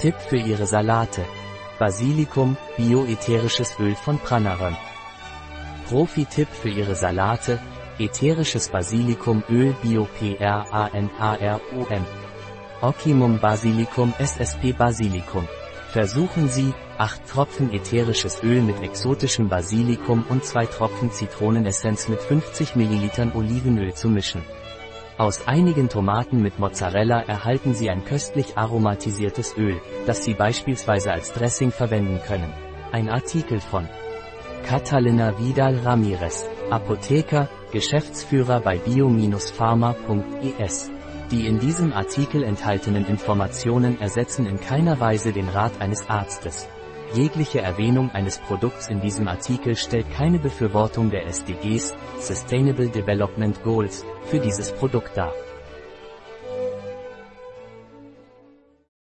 Tipp für Ihre Salate. Basilikum, bioätherisches Öl von Pranarum. Profi-Tipp für Ihre Salate, ätherisches Basilikumöl Bio PRANARUM. Ocimum Basilicum SSP Basilikum. Versuchen Sie, 8 Tropfen ätherisches Öl mit exotischem Basilikum und 2 Tropfen Zitronenessenz mit 50 ml Olivenöl zu mischen. Aus einigen Tomaten mit Mozzarella erhalten Sie ein köstlich aromatisiertes Öl, das Sie beispielsweise als Dressing verwenden können. Ein Artikel von Catalina Vidal Ramirez, Apotheker, Geschäftsführer bei bio-pharma.es. Die in diesem Artikel enthaltenen Informationen ersetzen in keiner Weise den Rat eines Arztes. Jegliche Erwähnung eines Produkts in diesem Artikel stellt keine Befürwortung der SDGs, Sustainable Development Goals, für dieses Produkt dar.